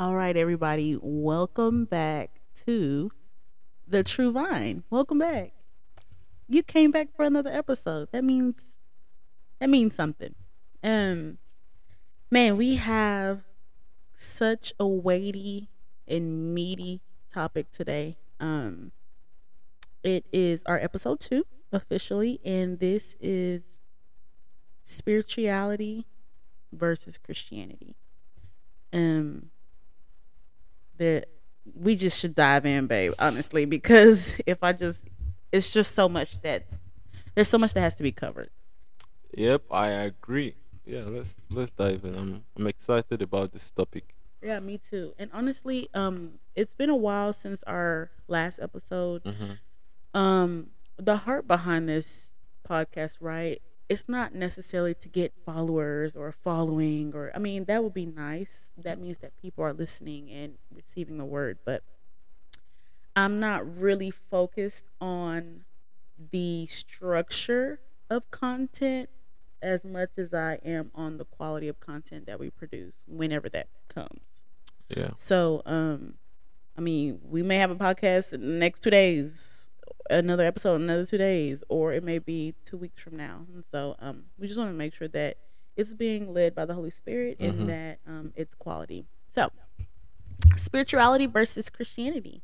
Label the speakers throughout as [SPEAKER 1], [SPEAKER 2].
[SPEAKER 1] All right, everybody, welcome back to the True Vine. Welcome back. You came back for another episode. That means that means something. Um, man, we have such a weighty and meaty topic today. Um, it is our episode two officially, and this is spirituality versus Christianity. Um, that we just should dive in, babe. Honestly, because if I just, it's just so much that there's so much that has to be covered.
[SPEAKER 2] Yep, I agree. Yeah, let's let's dive in. I'm I'm excited about this topic.
[SPEAKER 1] Yeah, me too. And honestly, um, it's been a while since our last episode.
[SPEAKER 2] Mm-hmm.
[SPEAKER 1] Um, the heart behind this podcast, right? It's not necessarily to get followers or following, or I mean, that would be nice. That means that people are listening and receiving the word, but I'm not really focused on the structure of content as much as I am on the quality of content that we produce whenever that comes.
[SPEAKER 2] Yeah.
[SPEAKER 1] So, um, I mean, we may have a podcast in the next two days, another episode in another two days, or it may be two weeks from now. And so, um, we just want to make sure that it's being led by the Holy Spirit and that um, it's quality. So, spirituality versus Christianity.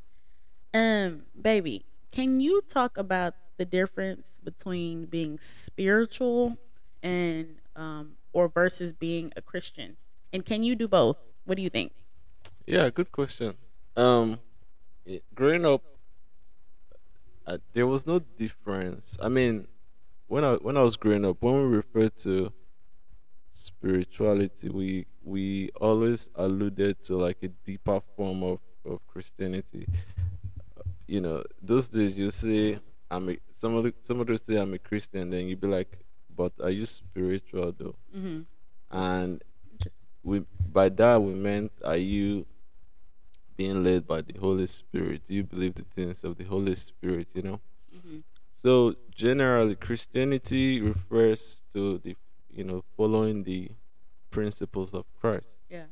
[SPEAKER 1] Um, baby, can you talk about the difference between being spiritual and um, or versus being a Christian? And can you do both? What do you think?
[SPEAKER 2] Yeah, good question. Um, growing up, uh, there was no difference. I mean, when I when I was growing up, when we refer to spirituality, we we always alluded to like a deeper form of of Christianity. Uh, You know, those days you say I'm a somebody somebody say I'm a Christian, then you'd be like, but are you spiritual though?
[SPEAKER 1] Mm-hmm.
[SPEAKER 2] and we by that we meant are you being led by the holy spirit do you believe the things of the holy spirit you know
[SPEAKER 1] Mm-hmm.
[SPEAKER 2] so generally christianity refers to the you know following the principles of christ
[SPEAKER 1] Yeah.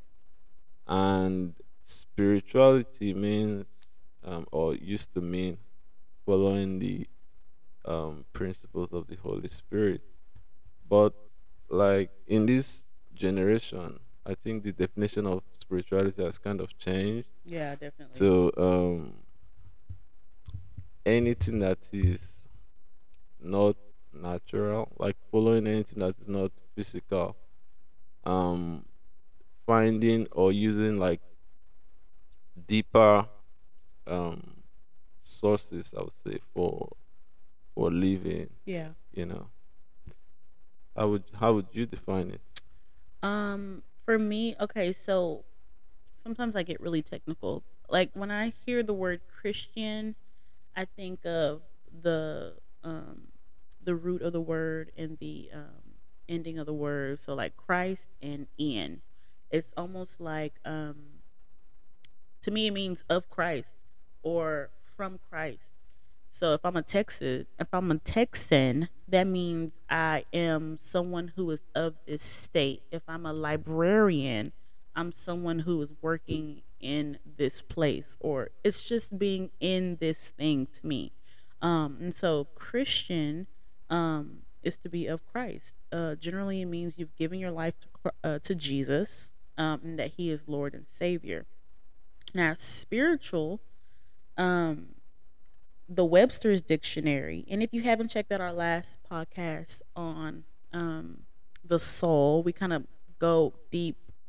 [SPEAKER 2] and spirituality means um, or used to mean following the um, principles of the holy spirit but like in this generation i think the definition of spirituality has kind of changed
[SPEAKER 1] Yeah, definitely.
[SPEAKER 2] to um anything that is not natural like following anything that is not physical um finding or using like deeper um sources i would say for for living
[SPEAKER 1] yeah.
[SPEAKER 2] you know how would how would you define it
[SPEAKER 1] Um, for me, okay, so sometimes I get really technical. Like when I hear the word Christian, I think of the um the root of the word and the um ending of the word. So like Christ and in. It's almost like um to me it means of Christ or from Christ. So if I'm a Texan, if I'm a Texan, that means I am someone who is of this state. If I'm a librarian, I'm someone who is working in this place or it's just being in this thing to me. Um and so Christian um is to be of Christ. Uh generally it means you've given your life to uh, to Jesus um and that he is Lord and Savior. Now spiritual um the Webster's dictionary. And if you haven't checked out our last podcast on um, the soul, we kind of go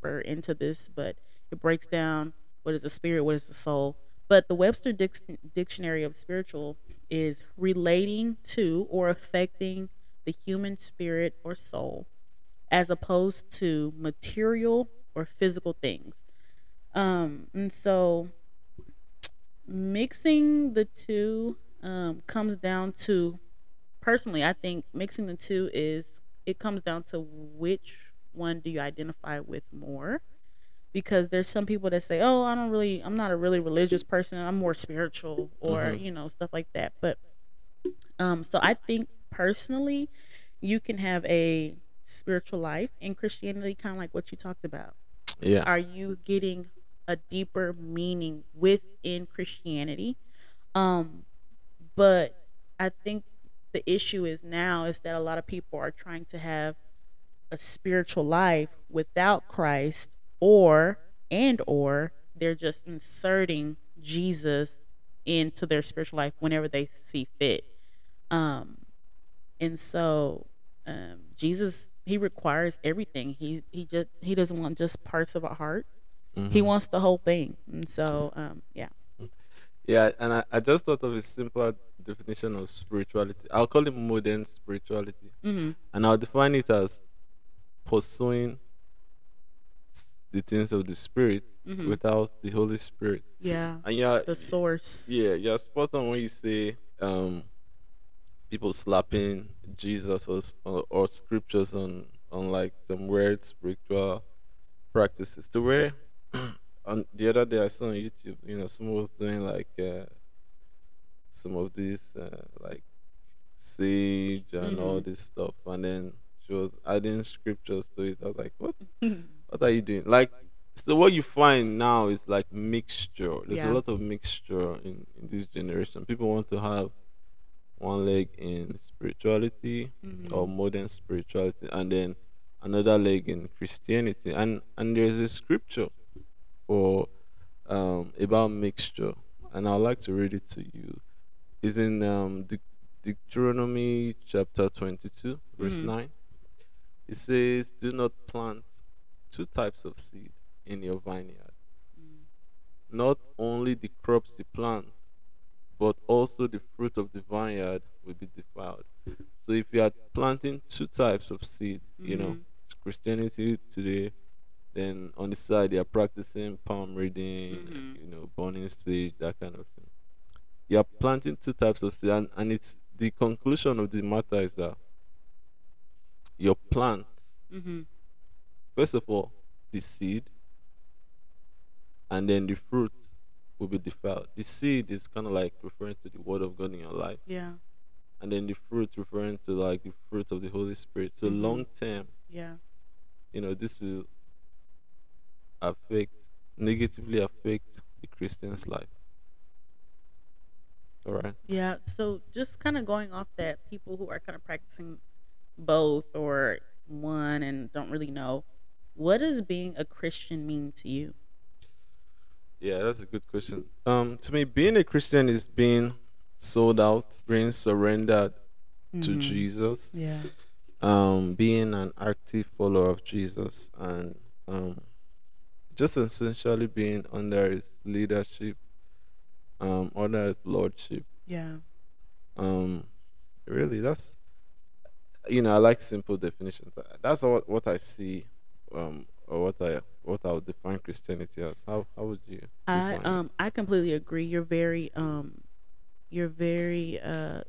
[SPEAKER 1] deeper into this, but it breaks down what is the spirit, what is the soul. But the Webster Dic- dictionary of spiritual is relating to or affecting the human spirit or soul as opposed to material or physical things. Um, and so mixing the two um, comes down to personally i think mixing the two is it comes down to which one do you identify with more? Because there's some people that say oh i don't really i'm not a really religious person. I'm more spiritual or
[SPEAKER 2] Mhm.
[SPEAKER 1] you know stuff like that. But um so i think personally you can have a spiritual life in christianity kind of like what you talked about.
[SPEAKER 2] Yeah.
[SPEAKER 1] Are you getting a deeper meaning within Christianity. Um, but I think the issue is now is that a lot of people are trying to have a spiritual life without Christ or and or they're just inserting Jesus into their spiritual life whenever they see fit. Um and so um Jesus he requires everything. He he just he doesn't want just parts of a heart. Mm-hmm. He wants the whole thing. And so um yeah.
[SPEAKER 2] Yeah, and I, I just thought of a simpler definition of spirituality. I'll call it modern spirituality. Mm-hmm. And I'll define it as pursuing the things of the spirit mm-hmm. without the Holy Spirit.
[SPEAKER 1] Yeah. And yeah, the source.
[SPEAKER 2] Yeah, you're spot on when you say um, people slapping Jesus or, or, or scriptures on on like some weird spiritual practices. To where on the other day I saw on YouTube, you know, someone was doing like uh, some of these uh, like sage and mm-hmm. all this stuff, and then she was adding scriptures to it. I was like, what? what are you doing? Like, so what you find now is like mixture. There's yeah. a lot of mixture in, in this generation. People want to have one leg in spirituality mm-hmm. or modern spirituality, and then another leg in Christianity. And and there's a scripture for um, about mixture, and I'd like to read it to you. It's in um, De- Deuteronomy chapter 22, verse mm-hmm. 9. It says, Do not plant two types of seed in your vineyard. Mm. Not only the crops you plant, but also the fruit of the vineyard will be defiled. So if you are planting two types of seed, mm-hmm. you know, mm-hmm. Christianity today, then on the side they are practicing palm reading, mm-hmm. you know, burning sage, that kind of thing. You are planting two types of seed, and, and it's the conclusion of the matter is that your plants, mm-hmm. first of all, the seed, and then the fruit will be defiled. The seed is kind of like referring to the word of God in your life.
[SPEAKER 1] Yeah.
[SPEAKER 2] And then the fruit referring to like the fruit of the Holy Spirit. So mm-hmm. long term,
[SPEAKER 1] yeah,
[SPEAKER 2] you know, this will affect negatively affect the Christian's life. All right.
[SPEAKER 1] Yeah. So just kind of going off that, people who are kind of practicing both or one and don't really know, what does being a Christian mean to you?
[SPEAKER 2] Yeah, that's a good question. Um, to me, being a Christian is being sold out, being surrendered mm-hmm. to Jesus.
[SPEAKER 1] Yeah.
[SPEAKER 2] Um, being an active follower of Jesus and um, just essentially being under his leadership, um, under his lordship.
[SPEAKER 1] Yeah.
[SPEAKER 2] Um, really, that's you know, I like simple definitions. That's what what I see, um, or what I what I would define Christianity as. How how would you?
[SPEAKER 1] I um it? I completely agree. You're very um, you're very uh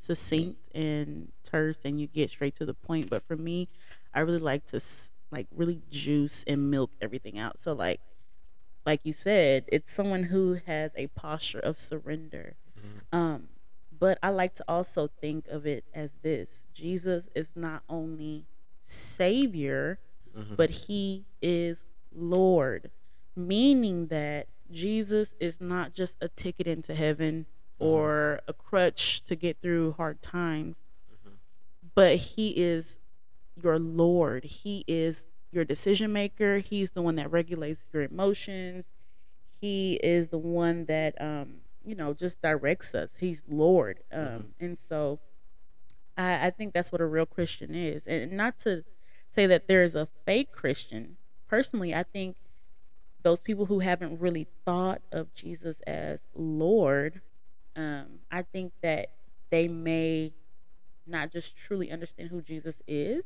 [SPEAKER 1] succinct and terse, and you get straight to the point. But for me, I really like to like really juice and milk everything out. So like like you said, it's someone who has a posture of surrender. Mm-hmm. Um, but I like to also think of it as this Jesus is not only Savior, mm-hmm. but He is Lord, meaning that Jesus is not just a ticket into heaven mm-hmm. or a crutch to get through hard times, mm-hmm. but He is your Lord. He is your decision maker. He's the one that regulates your emotions. He is the one that um, you know just directs us. He's Lord, um, mm-hmm. and so I, I think that's what a real Christian is. And not to say that there is a fake Christian. Personally, I think those people who haven't really thought of Jesus as Lord, um, I think that they may not just truly understand who Jesus is,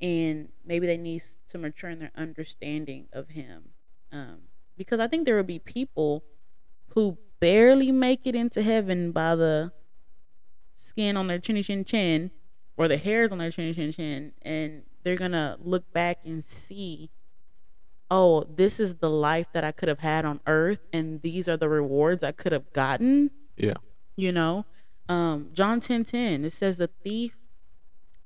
[SPEAKER 1] and maybe they need to mature in their understanding of him um, because i think there will be people who barely make it into heaven by the skin on their chinny chin chin or the hairs on their chinny chin chin and they're gonna look back and see oh this is the life that i could have had on earth and these are the rewards i could have gotten.
[SPEAKER 2] Yeah.
[SPEAKER 1] You know? Um, john 10 10 it says the thief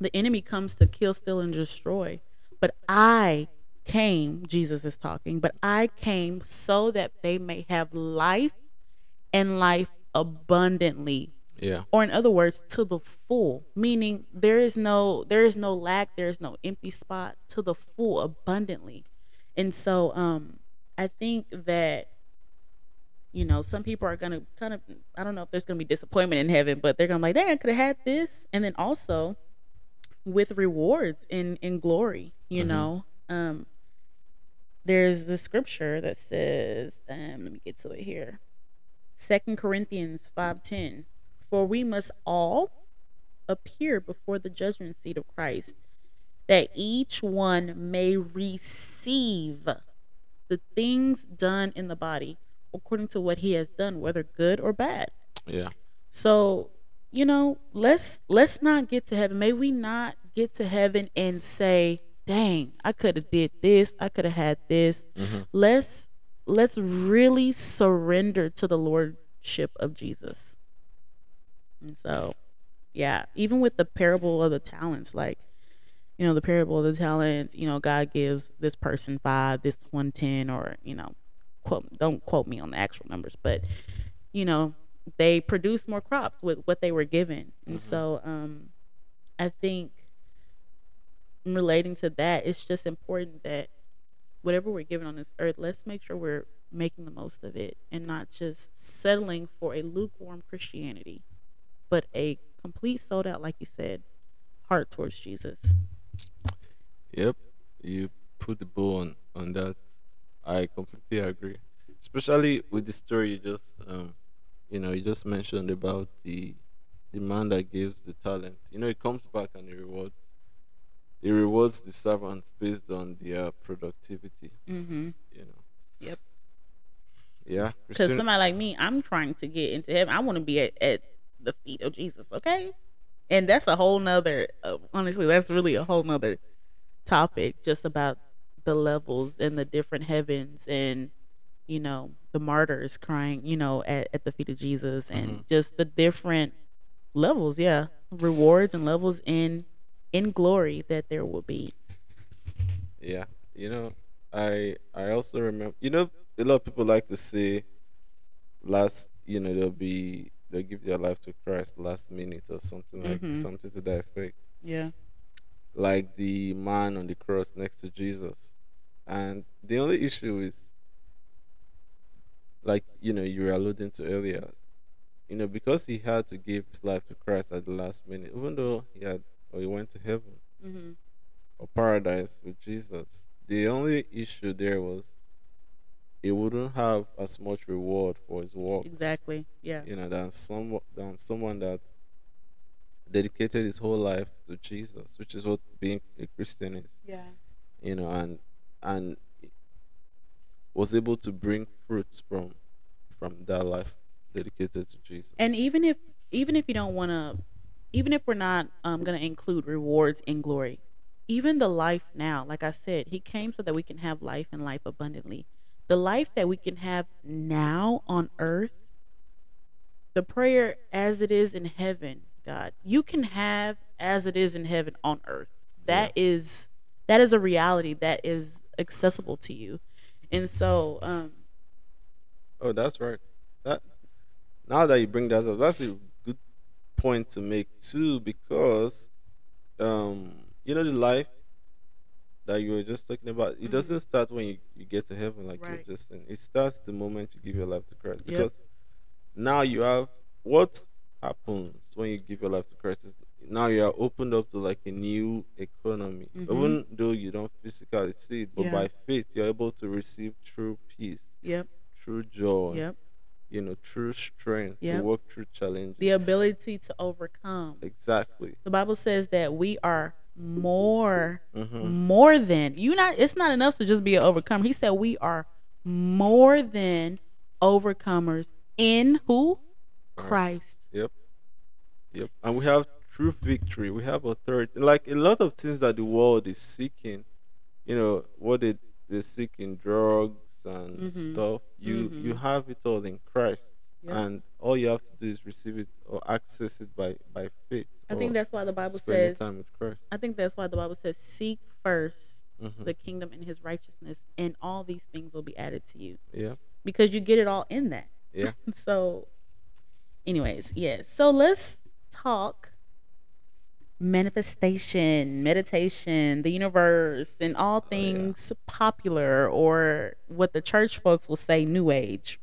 [SPEAKER 1] the enemy comes to kill, steal, and destroy. But I came, Jesus is talking, but I came so that they may have life and life abundantly.
[SPEAKER 2] Yeah.
[SPEAKER 1] Or in other words, to the full, meaning there is no there is no lack, there is no empty spot to the full abundantly. And so um I think that you know, some people are gonna kind of I don't know if there's gonna be disappointment in heaven, but they're gonna be like, dang, I could have had this. And then also with rewards in in glory, you
[SPEAKER 2] Mhm.
[SPEAKER 1] know. Um there's the scripture that says, um, let me get to it here. Second Corinthians five ten. For we must all appear before the judgment seat of Christ, that each one may receive the things done in the body according to what he has done, whether good or bad.
[SPEAKER 2] Yeah.
[SPEAKER 1] So, you know, let's let's not get to heaven. May we not get to heaven and say, "Dang, I could have did this. I could have had this."
[SPEAKER 2] Mhm.
[SPEAKER 1] Let's let's really surrender to the lordship of Jesus. And so, yeah, even with the parable of the talents, like you know, the parable of the talents, you know, God gives this person five, this one ten, or you know, quote don't quote me on the actual numbers, but you know, they produce more crops with what they were given. And
[SPEAKER 2] Mhm.
[SPEAKER 1] so um I think relating to that, it's just important that whatever we're given on this earth, let's make sure we're making the most of it and not just settling for a lukewarm Christianity, but a complete sold out, like you said, heart towards Jesus.
[SPEAKER 2] Yep. You put the bow on on that. I completely agree. Especially with the story you just um you know, you just mentioned about the the man that gives the talent. You know, it comes back and it rewards it rewards the servants based on their productivity,
[SPEAKER 1] Mm-hmm.
[SPEAKER 2] you know.
[SPEAKER 1] Yep.
[SPEAKER 2] Yeah.
[SPEAKER 1] Because somebody like me, I'm trying to get into heaven. I want to be at, at the feet of Jesus. Okay, and that's a whole nother. Uh, honestly, that's really a whole nother topic, just about the levels and the different heavens, and you know the martyrs crying, you know, at, at the feet of Jesus, and
[SPEAKER 2] Mhm.
[SPEAKER 1] just the different levels. Yeah, rewards and levels in in glory that there will be.
[SPEAKER 2] Yeah, you know, I I also remember. You know, a lot of people like to say, last, you know, they'll be they'll give their life to Christ last minute or something like
[SPEAKER 1] Mhm.
[SPEAKER 2] something to that effect.
[SPEAKER 1] Yeah.
[SPEAKER 2] Like the man on the cross next to Jesus, and the only issue is, like you know, you were alluding to earlier. You know, because he had to give his life to Christ at the last minute, even though he had or he went to heaven
[SPEAKER 1] Mm-hmm.
[SPEAKER 2] or paradise with Jesus. The only issue there was he wouldn't have as much reward for his work.
[SPEAKER 1] Exactly. Yeah.
[SPEAKER 2] You know, than some than someone that dedicated his whole life to Jesus, which is what being a Christian is.
[SPEAKER 1] Yeah.
[SPEAKER 2] You know, and and was able to bring fruits from from that life dedicated to Jesus.
[SPEAKER 1] And even if even if you don't want to, even if we're not um, going to include rewards in glory, even the life now, like I said, He came so that we can have life and life abundantly. The life that we can have now on earth, the prayer as it is in heaven, God, you can have as it is in heaven on earth. That is that is a reality that is accessible to you, and so um,
[SPEAKER 2] Oh, that's right. That now that you bring that up, that's a point to make too, because um, you know the life that you were just talking about. It
[SPEAKER 1] Mhm.
[SPEAKER 2] doesn't start when you, you get to heaven, like you
[SPEAKER 1] Right.
[SPEAKER 2] were just saying. It starts the moment you give your life to Christ,
[SPEAKER 1] Yep.
[SPEAKER 2] because now you have what happens when you give your life to Christ is now you are opened up to like a new economy.
[SPEAKER 1] Mhm.
[SPEAKER 2] Even though you don't physically see it, but
[SPEAKER 1] Yeah.
[SPEAKER 2] by faith you're able to receive true peace,
[SPEAKER 1] yep,
[SPEAKER 2] true joy
[SPEAKER 1] yep,
[SPEAKER 2] you know, true strength
[SPEAKER 1] Yep.
[SPEAKER 2] to work through challenges.
[SPEAKER 1] the ability to overcome.
[SPEAKER 2] exactly.
[SPEAKER 1] The Bible says that we are more
[SPEAKER 2] hmm
[SPEAKER 1] more than you not it's not enough to just be an overcomer. He said we are more than overcomers in who? Christ.
[SPEAKER 2] Yep. Yep. And we have true victory. We have authority. Like a lot of things that the world is seeking, you know, what they they seek in drugs and
[SPEAKER 1] Mhm.
[SPEAKER 2] stuff. You
[SPEAKER 1] Mhm.
[SPEAKER 2] you have it all in Christ. And all you have to do is receive it or access it by by faith.
[SPEAKER 1] I think that's why the Bible says
[SPEAKER 2] time with Christ.
[SPEAKER 1] I think that's why the Bible says seek first
[SPEAKER 2] Mhm.
[SPEAKER 1] the kingdom and his righteousness, and all these things will be added to you
[SPEAKER 2] Yeah.
[SPEAKER 1] because you get it all in that.
[SPEAKER 2] Yeah.
[SPEAKER 1] So, anyways, yes. So let's talk manifestation, meditation, the universe, and all
[SPEAKER 2] Oh, yeah.
[SPEAKER 1] things popular or what the church folks will say new age.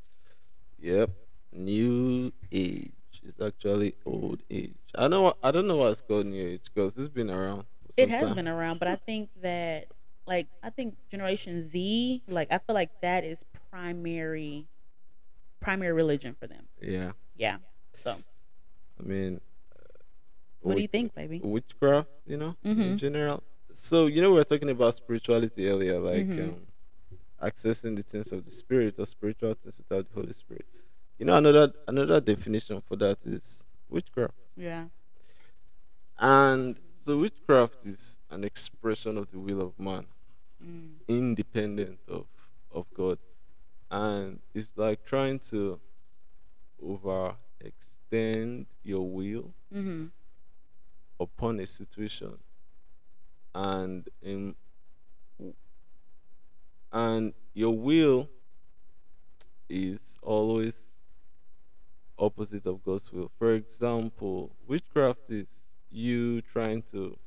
[SPEAKER 2] Yep. New age. It's actually old age. I know. I don't know why it's called new age because it's been around.
[SPEAKER 1] It has
[SPEAKER 2] time.
[SPEAKER 1] been around, but I think that like I think Generation Z, like I feel like that is primary primary religion for them.
[SPEAKER 2] Yeah.
[SPEAKER 1] Yeah. So,
[SPEAKER 2] I mean,
[SPEAKER 1] what do you think, baby?
[SPEAKER 2] Witchcraft, you know, in
[SPEAKER 1] Mhm.
[SPEAKER 2] general. So you know, we were talking about spirituality earlier, like
[SPEAKER 1] Mhm.
[SPEAKER 2] um, accessing the things of the spirit or spiritual things without the Holy Spirit. You know, another another definition for that is witchcraft.
[SPEAKER 1] Yeah.
[SPEAKER 2] And so witchcraft is an expression of the will of man,
[SPEAKER 1] Mm.
[SPEAKER 2] independent of of God, and it's like trying to overextend your will
[SPEAKER 1] Mhm.
[SPEAKER 2] Upon a situation, and in and your will is always opposite of God's will. For example, witchcraft is you trying to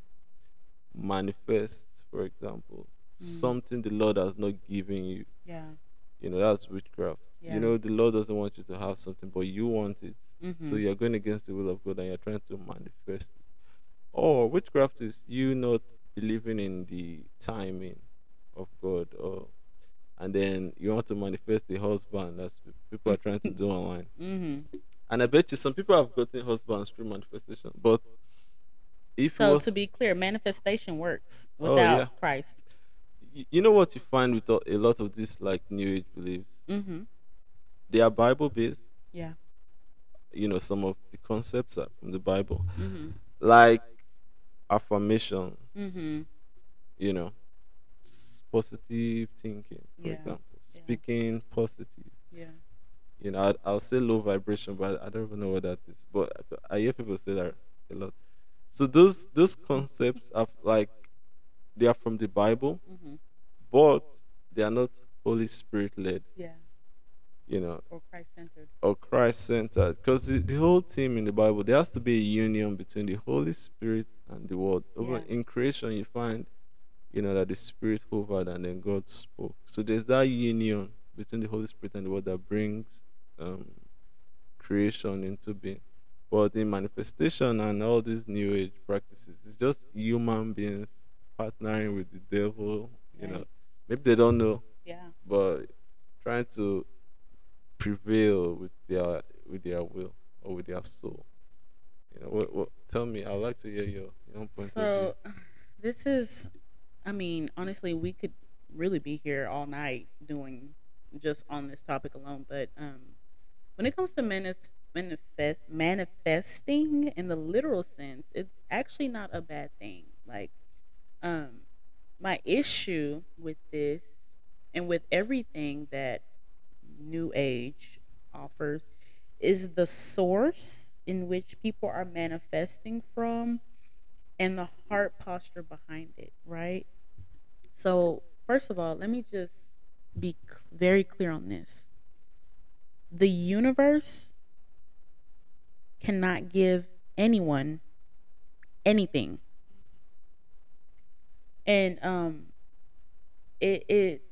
[SPEAKER 2] manifest, for example,
[SPEAKER 1] Mm.
[SPEAKER 2] something the Lord has not given you.
[SPEAKER 1] Yeah.
[SPEAKER 2] You know, that's witchcraft.
[SPEAKER 1] Yeah.
[SPEAKER 2] You know, the Lord doesn't want you to have something, but you want it. So
[SPEAKER 1] Mhm.
[SPEAKER 2] you're going against the will of God and you're trying to manifest it. Or witchcraft is you not believing in the timing of God or and then you want to manifest the husband that's what people are trying to do online.
[SPEAKER 1] Mhm.
[SPEAKER 2] And I bet you some people have gotten husbands through manifestation. But if
[SPEAKER 1] So
[SPEAKER 2] was
[SPEAKER 1] to be clear, manifestation works
[SPEAKER 2] Oh,
[SPEAKER 1] without
[SPEAKER 2] yeah.
[SPEAKER 1] Christ.
[SPEAKER 2] you know what you find with a lot of these like new age beliefs?
[SPEAKER 1] Mhm.
[SPEAKER 2] They are Bible based.
[SPEAKER 1] Yeah.
[SPEAKER 2] You know, some of the concepts are from the Bible.
[SPEAKER 1] Mhm.
[SPEAKER 2] like affirmation
[SPEAKER 1] Mhm.
[SPEAKER 2] you know positive thinking for
[SPEAKER 1] Yeah,
[SPEAKER 2] example
[SPEAKER 1] yeah.
[SPEAKER 2] speaking positive
[SPEAKER 1] Yeah.
[SPEAKER 2] you know I'd, i'll say low vibration but i don't even know what that is but i I hear people say that a lot so those those concepts are like they are from the bible
[SPEAKER 1] Mhm.
[SPEAKER 2] but they are not holy spirit led
[SPEAKER 1] Yeah.
[SPEAKER 2] You know
[SPEAKER 1] Or Christ centered.
[SPEAKER 2] or Christ centered. Because the, the whole theme in the Bible, there has to be a union between the Holy Spirit and the Word. Over
[SPEAKER 1] Yeah.
[SPEAKER 2] in creation, you find, you know, that the Spirit hovered and then God spoke. So there's that union between the Holy Spirit and the Word that brings um, creation into being. But in manifestation and all these new age practices, it's just human beings partnering with the devil. You know, maybe they don't know,
[SPEAKER 1] Yeah.
[SPEAKER 2] but trying to prevail with their with their will or with their soul. You know, what, what, tell me. I'd like to hear your your point of
[SPEAKER 1] So this is I mean, honestly, we could really be here all night doing just on this topic alone, but um when it comes to manis- manifest manifesting in the literal sense, it's actually not a bad thing. Like um my issue with this and with everything that new age offers is the source in which people are manifesting from and the heart posture behind it, right? So, first of all, let me just be very clear on this. The universe cannot give anyone anything. And um it it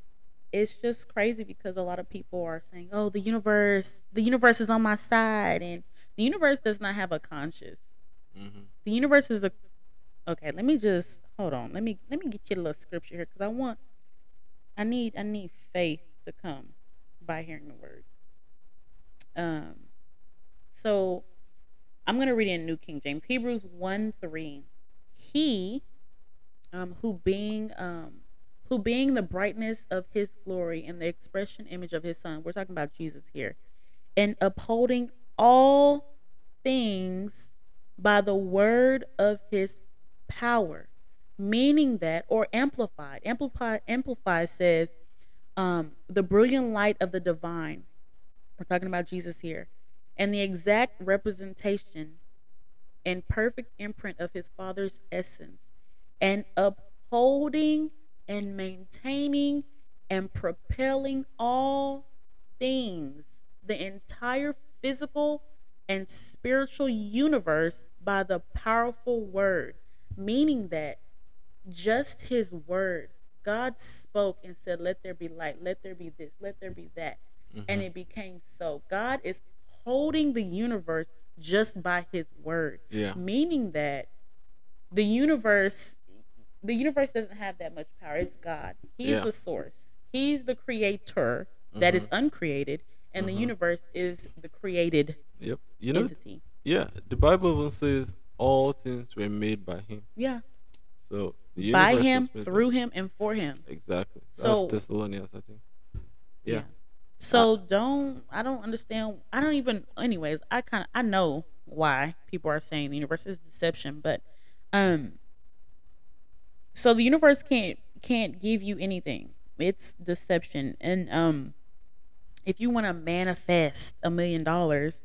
[SPEAKER 1] it's just crazy because a lot of people are saying, "Oh, the universe, the universe is on my side." And the universe does not have a conscience.
[SPEAKER 2] Mhm.
[SPEAKER 1] the universe is a okay let me just hold on let me let me get you a little scripture here because i want i need i need faith to come by hearing the word um so i'm going to read in new king james hebrews 1 3 he um who being um who being the brightness of his glory and the expression image of his son we're talking about jesus here and upholding all things by the word of his power meaning that or amplified. Amplified amplified says um the brilliant light of the divine. We're talking about jesus here. And the exact representation and perfect imprint of his father's essence. And upholding and maintaining and propelling all things, the entire physical and spiritual universe by the powerful word, meaning that just his word, God spoke and said, Let there be light, let there be this, let there be that. Mm-hmm. And it became so. God is holding the universe just by his word.
[SPEAKER 2] Yeah.
[SPEAKER 1] Meaning that the universe the universe doesn't have that much power. It's God. He's yeah. the source. He's the creator mm-hmm. that is mm-hmm. uncreated, and mm-hmm. the universe is the created
[SPEAKER 2] yep. you know, entity. Yeah, the Bible even says all things were made by Him.
[SPEAKER 1] Yeah.
[SPEAKER 2] So
[SPEAKER 1] by Him, through Him, and for Him.
[SPEAKER 2] Exactly. So, That's Thessalonians, I think. Yeah. yeah.
[SPEAKER 1] So don't I don't understand I don't even anyways, I kinda I know why people are saying the universe is deception, but um so the universe can't can't give you anything. It's deception. And um if you want to manifest a million dollars,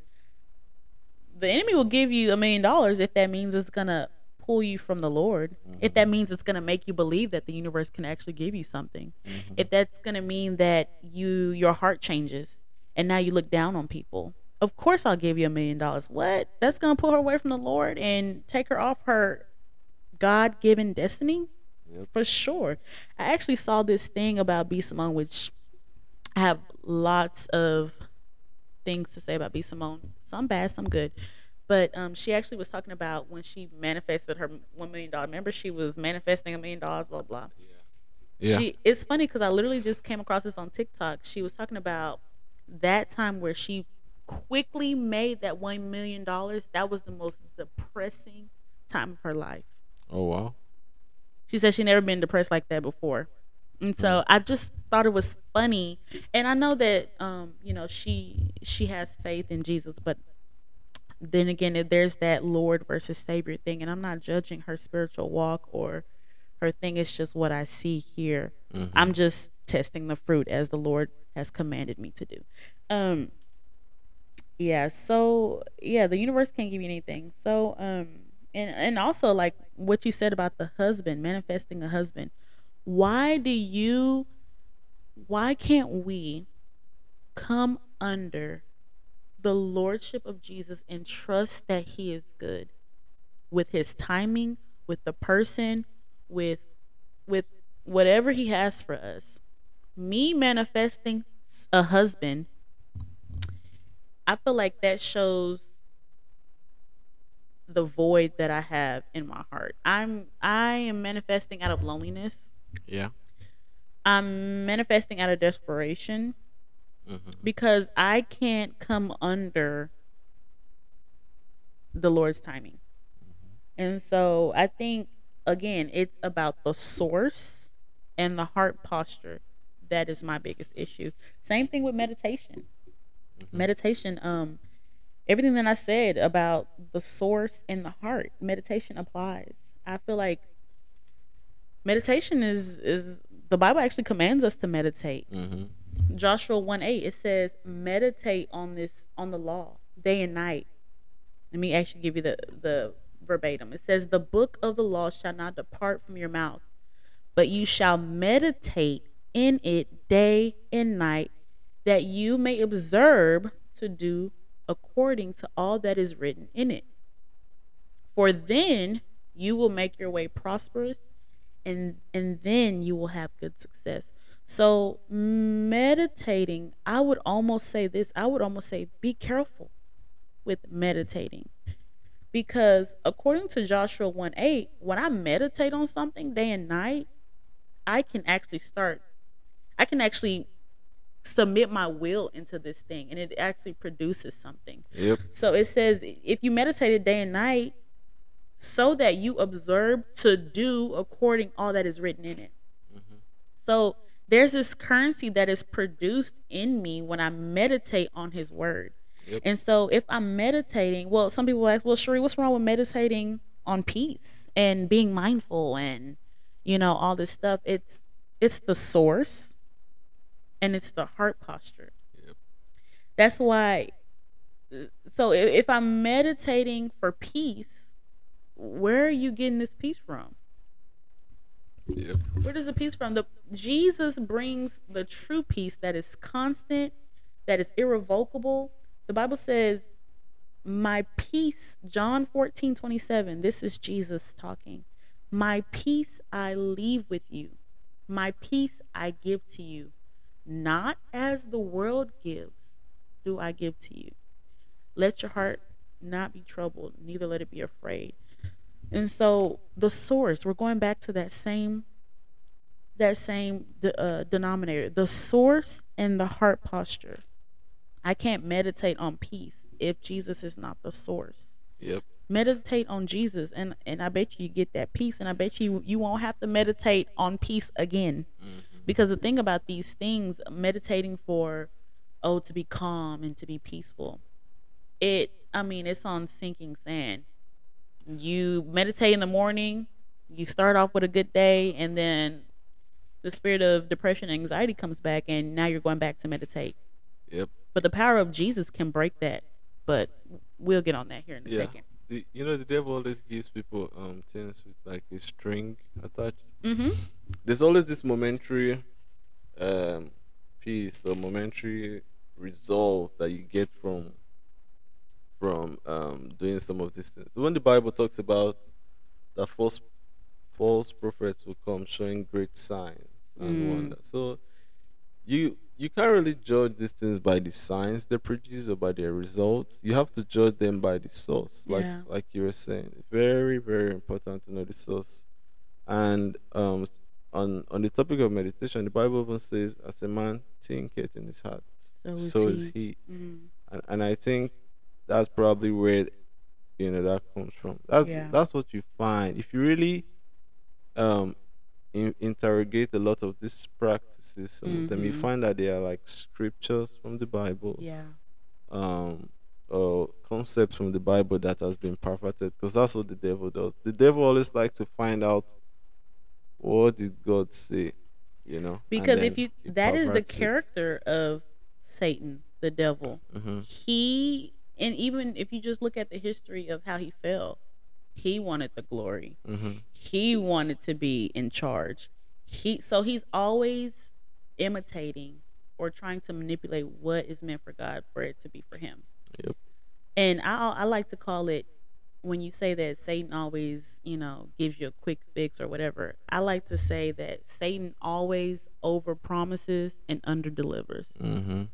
[SPEAKER 1] the enemy will give you a million dollars if that means it's gonna pull you from the Lord. Mm-hmm. If that means it's going to make you believe that the universe can actually give you something. Mm-hmm. If that's going to mean that you your heart changes and now you look down on people. Of course I'll give you a million dollars. What? That's going to pull her away from the Lord and take her off her God-given destiny? Yep. For sure. I actually saw this thing about B Simone which I have lots of things to say about B Simone. Some bad, some good. But um, she actually was talking about when she manifested her one million dollar. Remember, she was manifesting a million dollars, blah blah. Yeah. yeah. She. It's funny because I literally just came across this on TikTok. She was talking about that time where she quickly made that one million dollars. That was the most depressing time of her life.
[SPEAKER 2] Oh wow.
[SPEAKER 1] She said she never been depressed like that before. And so. I just thought it was funny. And I know that um, you know, she she has faith in Jesus, but then again, there's that Lord versus Savior thing, and I'm not judging her spiritual walk or her thing. It's just what I see here. Mm-hmm. I'm just testing the fruit as the Lord has commanded me to do. Um, yeah. So yeah, the universe can't give you anything. So um, and and also like what you said about the husband manifesting a husband. Why do you? Why can't we come under the lordship of Jesus and trust that he is good with his timing, with the person, with with whatever he has for us. Me manifesting a husband, I feel like that shows the void that I have in my heart. I'm I am manifesting out of loneliness.
[SPEAKER 2] Yeah.
[SPEAKER 1] I'm manifesting out of desperation mm-hmm. because I can't come under the Lord's timing. Mm-hmm. And so I think, again, it's about the source and the heart posture. That is my biggest issue. Same thing with meditation. Mm-hmm. Meditation, um, everything that I said about the source and the heart, meditation applies. I feel like meditation is is the Bible actually commands us to meditate. Mm-hmm. Joshua 1 8, it says, meditate on this, on the law, day and night. Let me actually give you the, the verbatim. It says, The book of the law shall not depart from your mouth, but you shall meditate in it day and night, that you may observe to do according to all that is written in it. For then you will make your way prosperous, and, and then you will have good success. So, meditating, I would almost say this I would almost say be careful with meditating. Because according to Joshua 1 8, when I meditate on something day and night, I can actually start, I can actually submit my will into this thing and it actually produces something.
[SPEAKER 2] Yep.
[SPEAKER 1] So it says if you meditate day and night, so that you observe to do according all that is written in it. Mm-hmm. So there's this currency that is produced in me when I meditate on his word. Yep. And so if I'm meditating, well, some people ask, well, Sheree, what's wrong with meditating on peace and being mindful and, you know, all this stuff? It's it's the source and it's the heart posture. Yep. That's why so if, if I'm meditating for peace, where are you getting this peace from?
[SPEAKER 2] Yep.
[SPEAKER 1] Where does the peace from? The Jesus brings the true peace that is constant, that is irrevocable. The Bible says, My peace, John 14, 27. This is Jesus talking. My peace I leave with you. My peace I give to you. Not as the world gives, do I give to you. Let your heart not be troubled, neither let it be afraid. And so the source, we're going back to that same that same de- uh, denominator, the source and the heart posture. I can't meditate on peace if Jesus is not the source.
[SPEAKER 2] Yep.
[SPEAKER 1] Meditate on Jesus, and and I bet you, you get that peace, and I bet you you won't have to meditate on peace again, because the thing about these things, meditating for, oh, to be calm and to be peaceful, it, I mean, it's on sinking sand. You meditate in the morning, you start off with a good day, and then the spirit of depression and anxiety comes back, and now you're going back to meditate.
[SPEAKER 2] Yep.
[SPEAKER 1] But the power of Jesus can break that. But we'll get on that here in a
[SPEAKER 2] Yeah.
[SPEAKER 1] second.
[SPEAKER 2] The, you know the devil always gives people um things with like a string attached.
[SPEAKER 1] Mm-hmm.
[SPEAKER 2] There's always this momentary um peace or momentary result that you get from from um doing some of these things. When the Bible talks about that false false prophets will come showing great signs and
[SPEAKER 1] Mm.
[SPEAKER 2] wonders. So you you can't really judge these things by the signs they produce or by their results. You have to judge them by the source, like
[SPEAKER 1] Yeah.
[SPEAKER 2] like you were saying. Very very important to know the source. And um, on on the topic of meditation, the Bible even says, "As a man thinketh in his heart,
[SPEAKER 1] So is he.
[SPEAKER 2] is he."
[SPEAKER 1] Mm.
[SPEAKER 2] And and I think that's probably where you know that comes from. That's
[SPEAKER 1] Yeah.
[SPEAKER 2] that's what you find if you really um in, interrogate a lot of these practices. Some of them you
[SPEAKER 1] Mhm.
[SPEAKER 2] find that they are like scriptures from the Bible,
[SPEAKER 1] Yeah.
[SPEAKER 2] um, or concepts from the Bible that has been perverted, Because that's what the devil does. The devil always likes to find out what did God say, you know.
[SPEAKER 1] Because if you that is the
[SPEAKER 2] perverts it.
[SPEAKER 1] character of Satan, the devil.
[SPEAKER 2] Mhm.
[SPEAKER 1] He and even if you just look at the history of how he fell, he wanted the glory.
[SPEAKER 2] Mhm.
[SPEAKER 1] He wanted to be in charge. He so he's always imitating or trying to manipulate what is meant for God for it to be for him.
[SPEAKER 2] Yep.
[SPEAKER 1] And I I like to call it when you say that Satan always, you know, gives you a quick fix or whatever. I like to say that Satan always over promises and under delivers.
[SPEAKER 2] Mhm.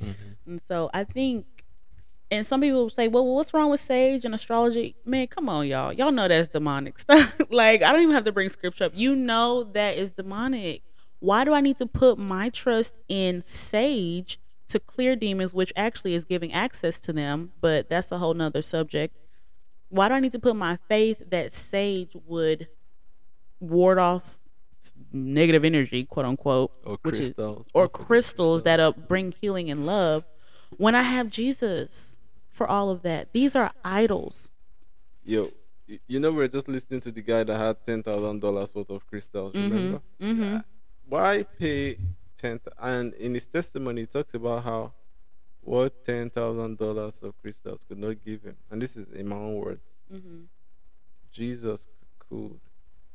[SPEAKER 2] Mhm.
[SPEAKER 1] And so I think, and some people will say, well, what's wrong with sage and astrology? Man, come on, y'all. Y'all know that's demonic stuff. like, I don't even have to bring scripture up. You know that is demonic. Why do I need to put my trust in sage to clear demons, which actually is giving access to them? But that's a whole nother subject. Why do I need to put my faith that sage would ward off negative energy, quote unquote,
[SPEAKER 2] Or
[SPEAKER 1] which is
[SPEAKER 2] crystals.
[SPEAKER 1] or
[SPEAKER 2] Don't
[SPEAKER 1] crystals that uh, bring healing and love when I have Jesus for all of that. These are idols.
[SPEAKER 2] Yo, you know we are just listening to the guy that had ten thousand dollars worth of crystals. Remember?
[SPEAKER 1] Mm-hmm.
[SPEAKER 2] Why pay ten? th- And in his testimony, he talks about how what ten thousand dollars of crystals could not give him, and this is in my own words.
[SPEAKER 1] Mm-hmm.
[SPEAKER 2] Jesus could.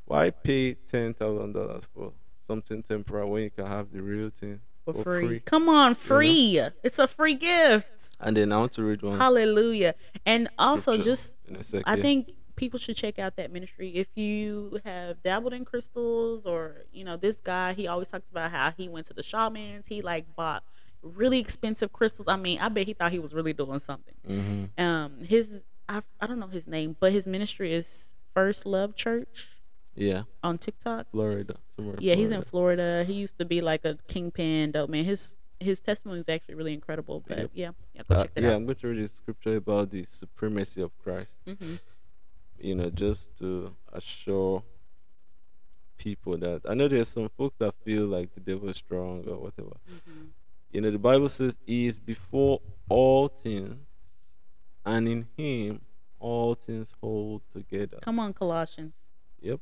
[SPEAKER 2] Why pay ten thousand dollars for something temporary when you can have the real thing
[SPEAKER 1] For, free.
[SPEAKER 2] free?
[SPEAKER 1] Come on, free. It's a free gift.
[SPEAKER 2] And then I want to read one.
[SPEAKER 1] Hallelujah. And also, just
[SPEAKER 2] in a second.
[SPEAKER 1] I think people should check out that ministry if you have dabbled in crystals or you know this guy he always talks about how he went to the shamans he like bought really expensive crystals i mean i bet he thought he was really doing something
[SPEAKER 2] Mm-hmm.
[SPEAKER 1] um his I, I don't know his name but his ministry is first love church
[SPEAKER 2] Yeah,
[SPEAKER 1] on tiktok
[SPEAKER 2] Florida, somewhere.
[SPEAKER 1] yeah he's in
[SPEAKER 2] Florida.
[SPEAKER 1] florida he used to be like a kingpin dope man his his testimony is actually really incredible but
[SPEAKER 2] Yep.
[SPEAKER 1] yeah yeah go
[SPEAKER 2] Uh,
[SPEAKER 1] check that
[SPEAKER 2] yeah,
[SPEAKER 1] out
[SPEAKER 2] I'm going to read the scripture about the supremacy of Christ.
[SPEAKER 1] hmm
[SPEAKER 2] you know, just to assure people that I know there's some folks that feel like the devil is strong or whatever.
[SPEAKER 1] hmm
[SPEAKER 2] You know, the Bible says he is before all things, and in him all things hold together.
[SPEAKER 1] come on colossians
[SPEAKER 2] Yep.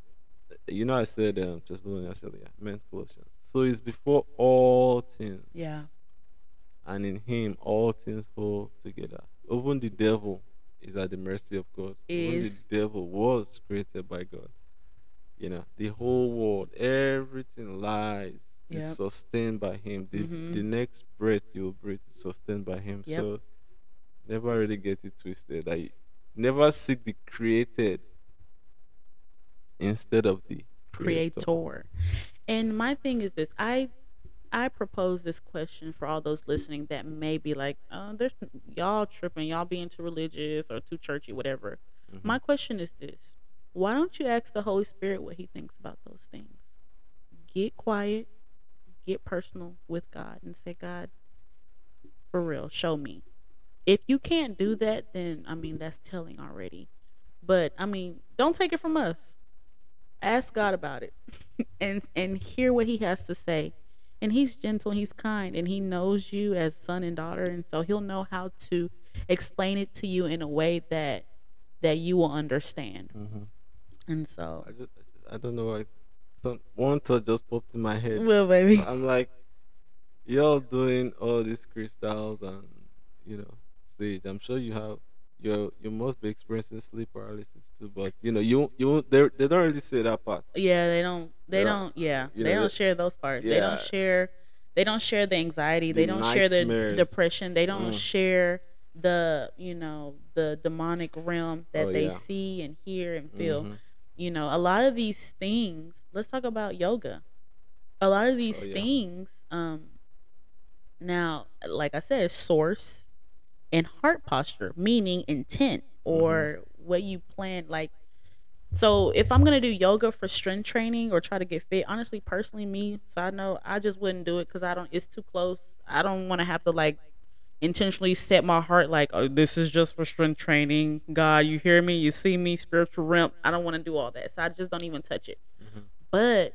[SPEAKER 2] You know, I said um, Thessalonians earlier, meant Colossians. So it's before all things.
[SPEAKER 1] yeah
[SPEAKER 2] And in him all things hold together. Even the devil is at the mercy of God. Even the devil was created by God. You know, the whole world, everything lies is sustained by Him. The
[SPEAKER 1] Mhm.
[SPEAKER 2] the next breath you breathe is sustained by Him.
[SPEAKER 1] Yep.
[SPEAKER 2] So never really get it twisted. I never seek the created instead of the creator.
[SPEAKER 1] creator. And my thing is this: I I propose this question for all those listening that may be like, uh, "There's y'all tripping, y'all being too religious or too churchy, whatever."
[SPEAKER 2] Mhm.
[SPEAKER 1] My question is this: Why don't you ask the Holy Spirit what He thinks about those things? Get quiet, get personal with God, and say, "God, for real, show me." If you can't do that, then I mean that's telling already. But I mean, don't take it from us ask God about it and and hear what he has to say. And he's gentle, he's kind, and he knows you as son and daughter, and so he'll know how to explain it to you in a way that that you will understand.
[SPEAKER 2] Mhm.
[SPEAKER 1] And so,
[SPEAKER 2] I just, I just- I don't know. Like, some one thought just popped in my head.
[SPEAKER 1] well, baby,
[SPEAKER 2] I'm like, y'all doing all these crystals and you know sage. I'm sure you have. You you must be experiencing sleep paralysis too, but you know you you they they don't really say that part.
[SPEAKER 1] yeah, they don't, they
[SPEAKER 2] Yeah.
[SPEAKER 1] don't, yeah, they
[SPEAKER 2] know,
[SPEAKER 1] don't share those parts. They don't share, they don't share the anxiety. They don't share the depression. They don't
[SPEAKER 2] Mm.
[SPEAKER 1] share the you know the demonic realm that
[SPEAKER 2] Oh,
[SPEAKER 1] they
[SPEAKER 2] yeah.
[SPEAKER 1] see and hear and feel.
[SPEAKER 2] Mhm.
[SPEAKER 1] you know a lot of these things let's talk about yoga a lot of these
[SPEAKER 2] Oh, yeah.
[SPEAKER 1] things um now like i said source and heart posture meaning intent or what you plan like so if i'm gonna do yoga for strength training or try to get fit honestly personally me side note i just wouldn't do it because i don't it's too close. I don't want to have to like intentionally set my heart like oh, this is just for strength training. God you hear me? You see me? Spiritual realm. I don't want to do all that so i just don't even touch it.
[SPEAKER 2] Mhm.
[SPEAKER 1] but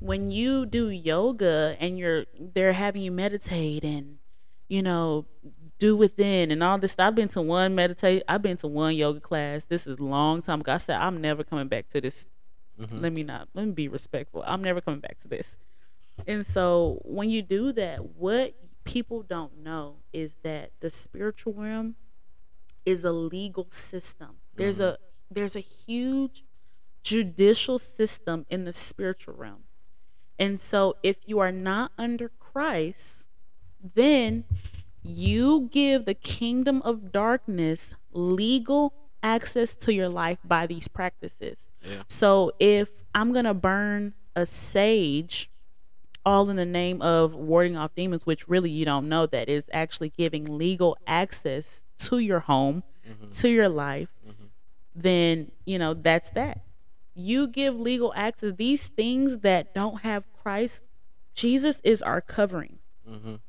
[SPEAKER 1] when you do yoga and you're they're having you meditate and you know do within and all this stuff. i've been to one meditate i've been to one yoga class. This is a long time ago. I said i'm never coming back to this.
[SPEAKER 2] Mhm.
[SPEAKER 1] let me not let me be respectful. I'm never coming back to this. And so when you do that what people don't know is that the spiritual realm is a legal system. There's a there's a huge judicial system in the spiritual realm. And so if you are not under christ then you give the kingdom of darkness legal access to your life by these practices
[SPEAKER 2] Yeah.
[SPEAKER 1] so if I'm gonna burn a sage, all in the name of warding off demons, which really you don't know that is actually giving legal access to your home,
[SPEAKER 2] Mhm.
[SPEAKER 1] to your life,
[SPEAKER 2] Mhm.
[SPEAKER 1] then you know that's that. You give legal access. These things that don't have Christ, Jesus is our covering.
[SPEAKER 2] Mhm.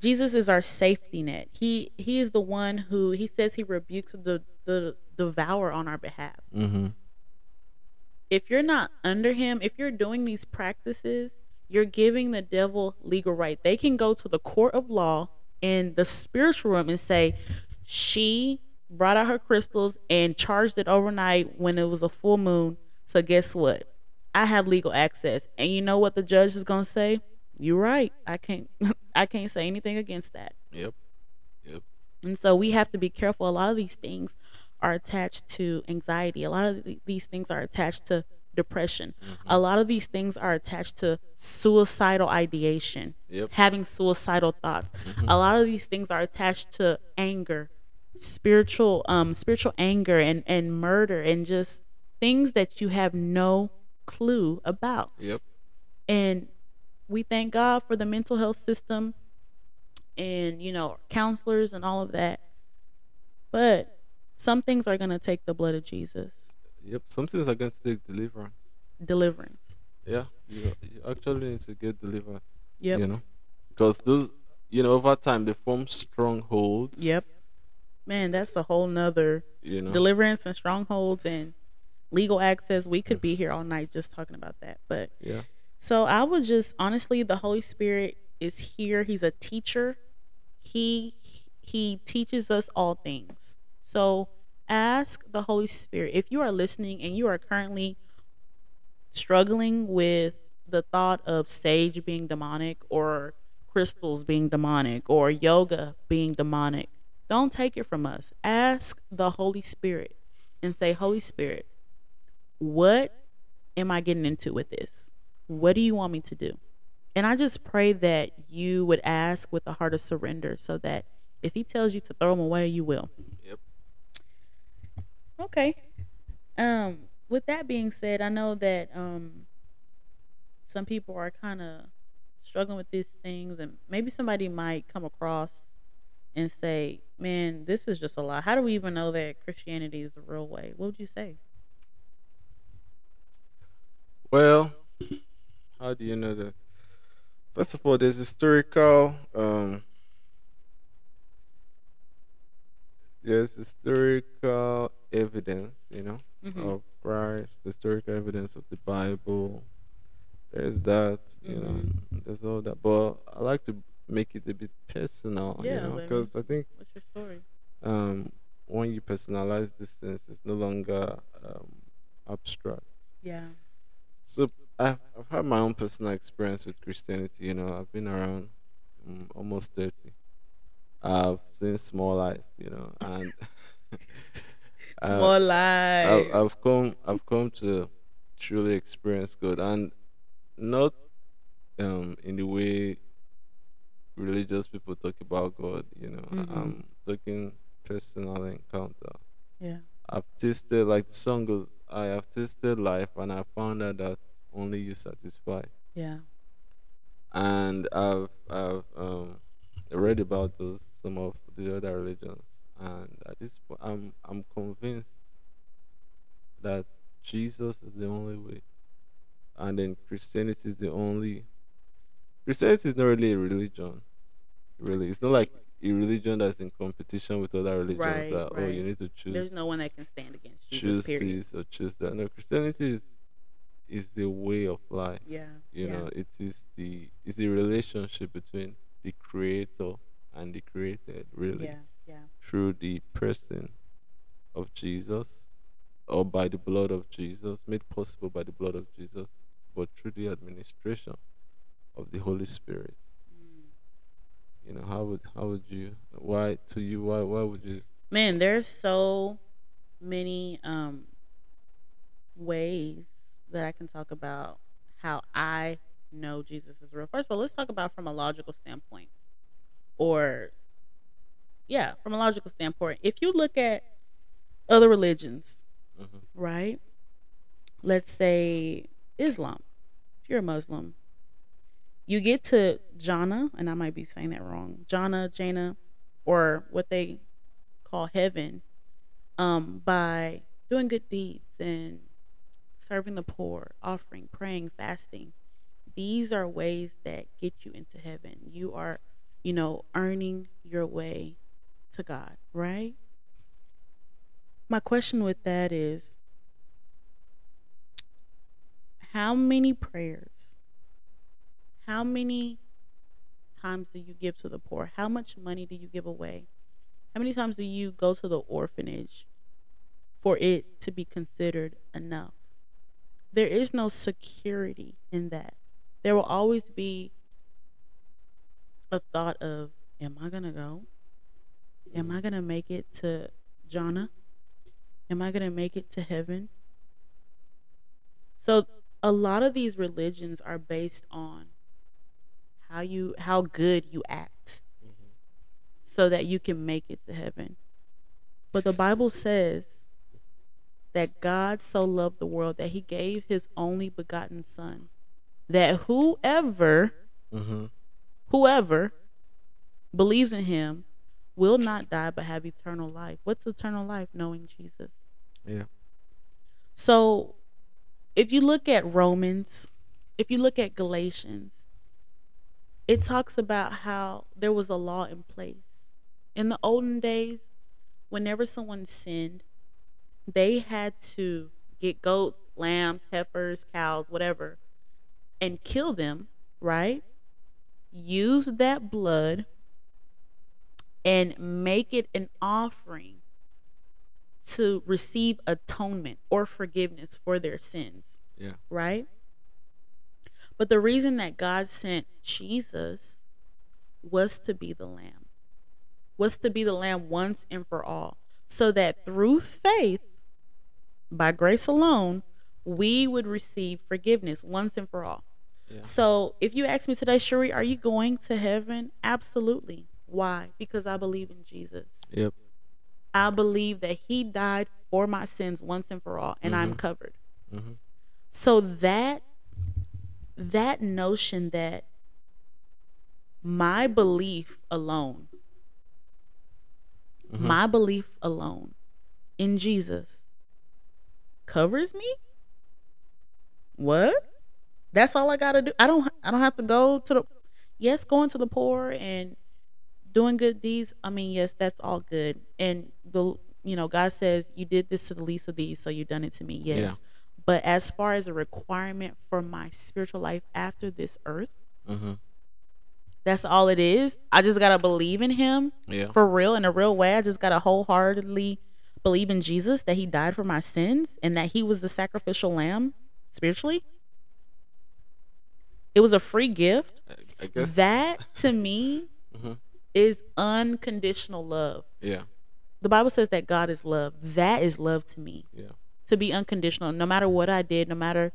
[SPEAKER 1] Jesus is our safety net. He he is the one who he says he rebukes the the devourer on our behalf.
[SPEAKER 2] Mhm.
[SPEAKER 1] if you're not under him, if you're doing these practices, you're giving the devil legal right. They can go to the court of law in the spiritual realm and say, she brought out her crystals and charged it overnight when it was a full moon. So guess what? I have legal access. And you know what the judge is gonna say? You're right. I can't I can't say anything against that.
[SPEAKER 2] Yep. Yep.
[SPEAKER 1] And so we have to be careful. A lot of these things are attached to anxiety. A lot of th- these things are attached to depression. A lot of these things are attached to suicidal ideation,
[SPEAKER 2] Yep.
[SPEAKER 1] having suicidal thoughts. A lot of these things are attached to anger, spiritual um spiritual anger and and murder and just things that you have no clue about.
[SPEAKER 2] Yep.
[SPEAKER 1] And we thank God for the mental health system and, you know, counselors and all of that. But some things are going to take the blood of Jesus,
[SPEAKER 2] Yep. Some things are going to take deliverance.
[SPEAKER 1] deliverance.
[SPEAKER 2] Yeah. You, you actually need to get delivered.
[SPEAKER 1] Yep.
[SPEAKER 2] You know, because those, you know, over time they form strongholds.
[SPEAKER 1] Yep. Man, that's a whole nother
[SPEAKER 2] You know.
[SPEAKER 1] deliverance and strongholds and legal access. We could be mm. here all night just talking about that. But
[SPEAKER 2] yeah.
[SPEAKER 1] So I would just honestly, the Holy Spirit is here. He's a teacher. He he teaches us all things. So ask the Holy Spirit if you are listening and you are currently struggling with the thought of sage being demonic or crystals being demonic or yoga being demonic. Don't take it from us. Ask the Holy Spirit and say, Holy Spirit, what am I getting into with this? What do you want me to do? And I just pray that you would ask with a heart of surrender so that if he tells you to throw them away, you will.
[SPEAKER 2] Yep.
[SPEAKER 1] Okay. Um, with that being said, I know that um some people are kind of struggling with these things and maybe somebody might come across and say, "Man, this is just a lie. How do we even know that Christianity is the real way?" What would you say?
[SPEAKER 2] Well, how do you know that? First of all, there's historical um there's historical evidence, you know,
[SPEAKER 1] Mhm.
[SPEAKER 2] of Christ, historical evidence of the Bible. There's that, you know,
[SPEAKER 1] Mhm.
[SPEAKER 2] there's all that. But I like to make it a bit personal, you know, because I think
[SPEAKER 1] What's your story?
[SPEAKER 2] um when you personalize these things, it's no longer um, abstract.
[SPEAKER 1] Yeah.
[SPEAKER 2] So I've, I've had my own personal experience with Christianity. You know, I've been around um, almost thirty. I've seen small life. You know, and uh,
[SPEAKER 1] Small life.
[SPEAKER 2] I've, I've come I've come to truly experience God, and not um in the way religious people talk about God. You know,
[SPEAKER 1] Mhm.
[SPEAKER 2] I'm talking personal encounter.
[SPEAKER 1] yeah.
[SPEAKER 2] I've tasted like the song goes. I have tasted life, and I found out that only you satisfy.
[SPEAKER 1] Yeah.
[SPEAKER 2] And I've I've um read about those some of the other religions, and at this point, I'm I'm convinced that Jesus is the only way, and then Christianity is the only. Christianity is not really a religion. Really, it's not like a religion that's in competition with other religions.
[SPEAKER 1] Right,
[SPEAKER 2] that oh, you need to choose
[SPEAKER 1] There's no one that can stand against Jesus.
[SPEAKER 2] choose
[SPEAKER 1] Period.
[SPEAKER 2] this or choose that. No, Christianity is is the way of life.
[SPEAKER 1] Yeah.
[SPEAKER 2] You
[SPEAKER 1] yeah.
[SPEAKER 2] know, it is the it's the relationship between the creator and the created, really,
[SPEAKER 1] Yeah. Yeah.
[SPEAKER 2] through the person of Jesus or by the blood of Jesus, made possible by the blood of Jesus, but through the administration of the Holy Spirit.
[SPEAKER 1] Mm.
[SPEAKER 2] You know, how would how would you why to you why why would you
[SPEAKER 1] Man, there's so many um ways that I can talk about how I know Jesus is real. First of all, let's talk about from a logical standpoint. Or yeah, from a logical standpoint. If you look at other religions,
[SPEAKER 2] Mhm.
[SPEAKER 1] right? Let's say Islam. If you're a Muslim, you get to Jannah, and I might be saying that wrong. Jannah, Jana, or what they call heaven, um, by doing good deeds and serving the poor, offering, praying, fasting. These are ways that get you into heaven. You are, you know, earning your way to God, right? My question with that is how many prayers, how many times do you give to the poor? How much money do you give away? How many times do you go to the orphanage for it to be considered enough? There is no security in that. There will always be a thought of, am I going to go? Am I going to make it to Jannah? Am I going to make it to heaven? So a lot of these religions are based on how you how good you act mm-hmm. so that you can make it to heaven. But the Bible says that God so loved the world that he gave his only begotten son that whoever
[SPEAKER 2] Mm-hmm.
[SPEAKER 1] whoever believes in him will not die but have eternal life. What's eternal life? Knowing Jesus.
[SPEAKER 2] Yeah.
[SPEAKER 1] So if you look at Romans, if you look at Galatians, it talks about how there was a law in place. In the olden days, whenever someone sinned, they had to get goats, lambs, heifers, cows, whatever, and kill them, right? Use that blood and make it an offering to receive atonement or forgiveness for their sins,
[SPEAKER 2] Yeah.
[SPEAKER 1] right? But the reason that God sent Jesus was to be the lamb, was to be the lamb once and for all, so that through faith, by grace alone, we would receive forgiveness once and for all.
[SPEAKER 2] Yeah.
[SPEAKER 1] So if you ask me today, Shuri, are you going to heaven? Absolutely. Why? Because I believe in Jesus.
[SPEAKER 2] Yep.
[SPEAKER 1] I believe that he died for my sins once and for all, and I'm covered.
[SPEAKER 2] Mhm.
[SPEAKER 1] So that that notion that my belief alone, my belief alone in Jesus covers me. What? That's all I gotta do. I don't. I don't have to go to the. Yes, going to the poor and doing good deeds. I mean, yes, that's all good. And the you know, God says you did this to the least of these, so you've done it to me. Yes.
[SPEAKER 2] Yeah.
[SPEAKER 1] But as far as a requirement for my spiritual life after this earth,
[SPEAKER 2] Mhm.
[SPEAKER 1] that's all it is. I just gotta believe in Him
[SPEAKER 2] Yeah.
[SPEAKER 1] for real in a real way. I just gotta wholeheartedly believe in Jesus that He died for my sins and that He was the sacrificial lamb spiritually. It was a free gift.
[SPEAKER 2] I, I guess.
[SPEAKER 1] That to me
[SPEAKER 2] Mhm.
[SPEAKER 1] is unconditional love.
[SPEAKER 2] Yeah.
[SPEAKER 1] The Bible says that God is love. That is love to me.
[SPEAKER 2] Yeah.
[SPEAKER 1] To be unconditional, no matter what I did, no matter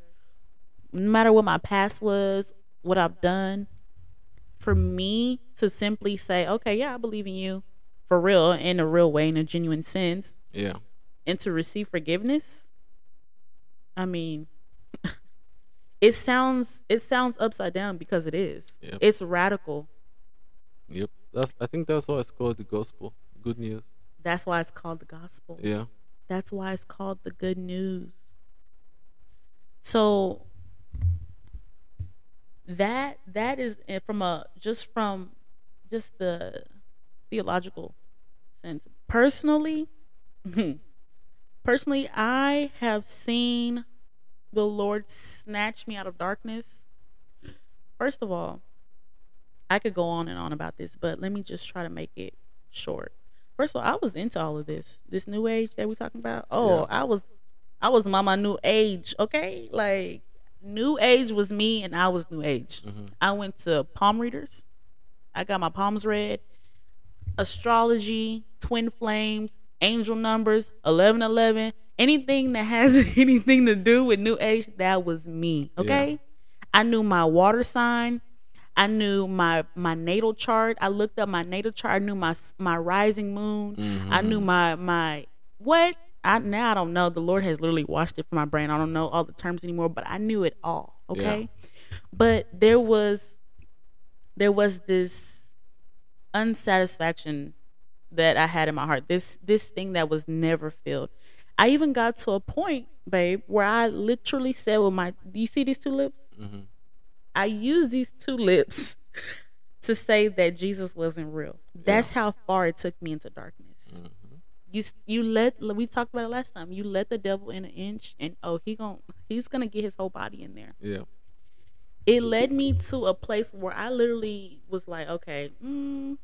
[SPEAKER 1] no matter what my past was, what I've done, for me to simply say, okay, yeah, I believe in you for real, in a real way, in a genuine sense,
[SPEAKER 2] Yeah.
[SPEAKER 1] and to receive forgiveness, I mean, it sounds it sounds upside down because it is.
[SPEAKER 2] Yep.
[SPEAKER 1] It's radical.
[SPEAKER 2] Yep. That's. I think that's why it's called the gospel. Good news.
[SPEAKER 1] That's why it's called the gospel.
[SPEAKER 2] Yeah.
[SPEAKER 1] That's why it's called the good news. So that that is eh, from a just from just the theological sense. Personally, personally, I have seen the Lord snatch me out of darkness. First of all, I could go on and on about this, but let me just try to make it short. First of all, I was into all of this. This new age that we're talking about. Oh,
[SPEAKER 2] Yeah.
[SPEAKER 1] I was I was my my new age, okay? Like new age was me and I was new age.
[SPEAKER 2] Mhm.
[SPEAKER 1] I went to palm readers. I got my palms read. Astrology, twin flames, angel numbers, 1111, anything that has anything to do with new age, that was me, okay? I knew my water sign. I knew my my natal chart. I looked up my natal chart. I knew my my rising moon. I knew mm-hmm. my my what? I now I don't know. The Lord has literally washed it from my brain. I don't know all the terms anymore, but I knew it all. Okay, but there was there was this unsatisfaction that I had in my heart. This this thing that was never filled. I even got to a point, babe, where I literally said with my do you see these two lips?
[SPEAKER 2] Mhm.
[SPEAKER 1] I use these two lips to say that Jesus wasn't real. That's how far it took me into darkness.
[SPEAKER 2] Mhm.
[SPEAKER 1] You you let we talked about it last time. You let the devil in an inch, and oh, he gon' he's gonna get his whole body in there.
[SPEAKER 2] Yeah.
[SPEAKER 1] It led me to a place where I literally was like, okay, mm,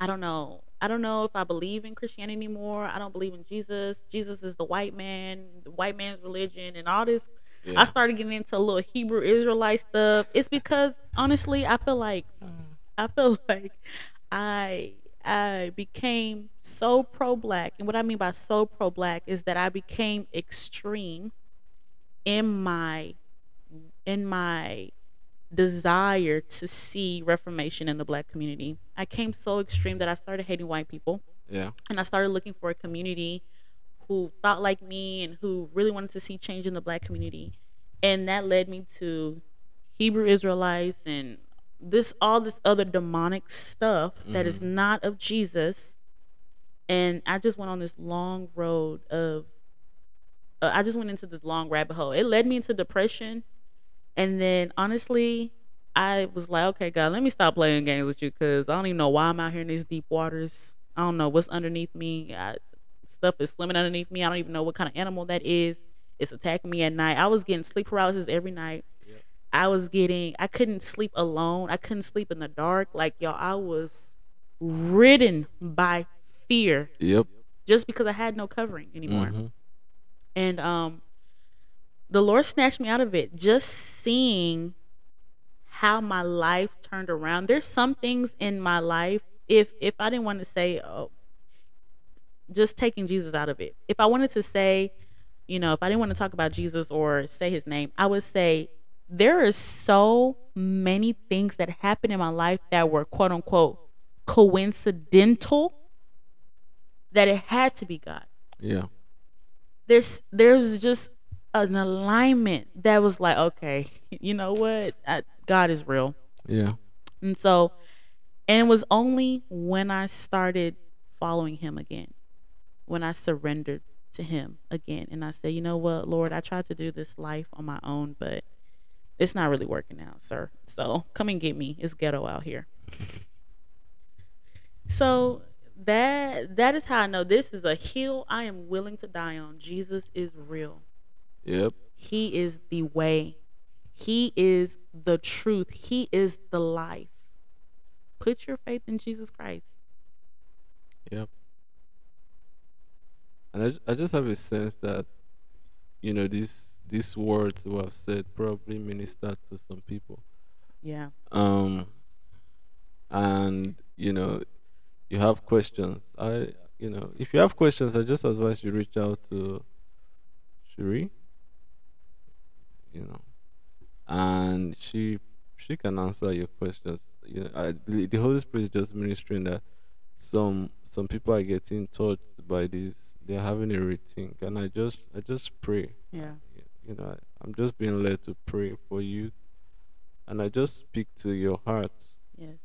[SPEAKER 1] I don't know. I don't know if I believe in Christianity anymore. I don't believe in Jesus. Jesus is the white man, the white man's religion, and all this
[SPEAKER 2] Yeah.
[SPEAKER 1] I started getting into a little Hebrew Israelite stuff. It's because honestly, I feel like I feel like I I became so pro black. And what I mean by so pro black is that I became extreme in my in my desire to see reformation in the black community. I came so extreme that I started hating white people
[SPEAKER 2] Yeah.
[SPEAKER 1] and I started looking for a community who thought like me and who really wanted to see change in the black community. And that led me to Hebrew Israelites and this all this other demonic stuff that is not of Jesus. And I just went on this long road of uh, I just went into this long rabbit hole. It led me into depression. And then honestly, I was like, okay, God, let me stop playing games with you because I don't even know why I'm out here in these deep waters. I don't know what's underneath me. I, stuff is swimming underneath me. I don't even know what kind of animal that is. It's attacking me at night. I was getting sleep paralysis every night. I was getting, I couldn't sleep alone. I couldn't sleep in the dark. Like, y'all, I was ridden by fear
[SPEAKER 2] Yep.
[SPEAKER 1] just because I had no covering anymore.
[SPEAKER 2] Mhm.
[SPEAKER 1] And um the Lord snatched me out of it just seeing how my life turned around. There's some things in my life if if I didn't want to say oh just taking Jesus out of it. If I wanted to say you know, if I didn't want to talk about Jesus or say his name, I would say there are so many things that happened in my life that were quote unquote coincidental that it had to be God.
[SPEAKER 2] Yeah.
[SPEAKER 1] There's there's just an alignment that was like, okay, you know what? I, God is real.
[SPEAKER 2] Yeah.
[SPEAKER 1] And so, and it was only when I started following Him again, when I surrendered to Him again, and I said, you know what, Lord, I tried to do this life on my own, but it's not really working out, sir. So come and get me. It's ghetto out here. So that that is how I know this is a hill I am willing to die on. Jesus is real.
[SPEAKER 2] Yep.
[SPEAKER 1] He is the way. He is the truth. He is the life. Put your faith in Jesus Christ.
[SPEAKER 2] Yep. And I, I just have a sense that, you know, these these words we have said probably minister to some people.
[SPEAKER 1] Yeah.
[SPEAKER 2] Um. And you know, you have questions. I, you know, if you have questions, I just advise you reach out to Shuri. You know, and she she can answer your questions. You know, I believe the Holy Spirit is just ministering that some some people are getting touched by this. They're having a rethink, and I just I just pray.
[SPEAKER 1] Yeah.
[SPEAKER 2] You know, I, I'm just being led to pray for you, and I just speak to your hearts.
[SPEAKER 1] Yes.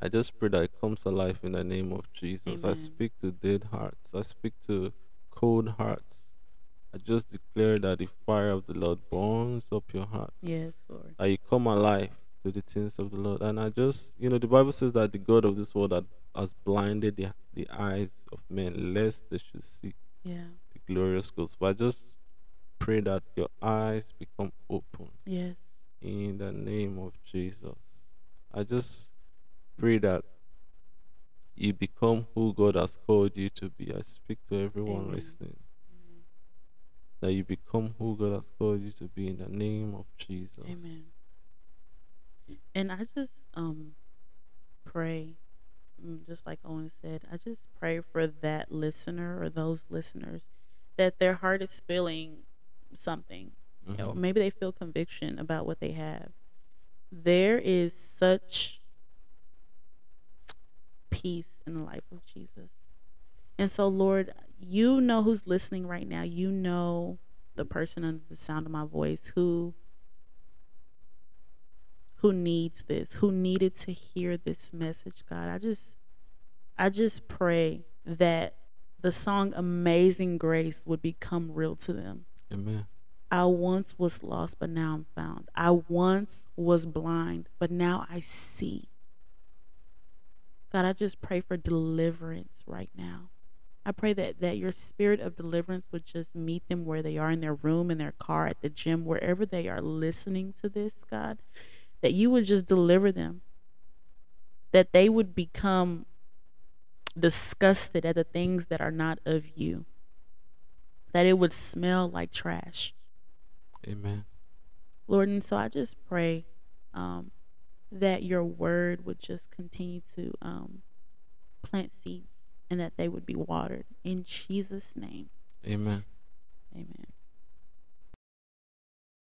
[SPEAKER 2] I just pray that it comes alive in the name of Jesus. I speak to dead hearts. I speak to cold hearts. I just declare that the fire of the Lord burns up your heart.
[SPEAKER 1] Yes, Lord.
[SPEAKER 2] That you come alive to the things of the Lord. And I just, you know, the Bible says that the God of this world has blinded the, the eyes of men, lest they should see
[SPEAKER 1] Yeah.
[SPEAKER 2] the glorious gospel. I just pray that your eyes become open
[SPEAKER 1] Yes.
[SPEAKER 2] in the name of Jesus. I just pray that you become who God has called you to be. I speak to everyone
[SPEAKER 1] Amen.
[SPEAKER 2] listening. That you become who God has called you to be in the name of Jesus.
[SPEAKER 1] Amen. And I just um pray, mm, just like Owen said, I just pray for that listener or those listeners that their heart is feeling something.
[SPEAKER 2] Mhm.
[SPEAKER 1] maybe they feel conviction about what they have. There is such peace in the life of Jesus. And so, Lord, you know who's listening right now. You know the person under the sound of my voice who who needs this, who needed to hear this message, God. I just I just pray that the song Amazing Grace would become real to them.
[SPEAKER 2] Amen.
[SPEAKER 1] I once was lost, but now I'm found. I once was blind, but now I see. God, I just pray for deliverance right now. I pray that, that your spirit of deliverance would just meet them where they are in their room, in their car, at the gym, wherever they are listening to this, God. That you would just deliver them. That they would become disgusted at the things that are not of you. That it would smell like trash.
[SPEAKER 2] Amen.
[SPEAKER 1] Lord, and so I just pray um, that your word would just continue to um, plant seeds and that they would be watered. In Jesus' name,
[SPEAKER 2] Amen.
[SPEAKER 1] amen.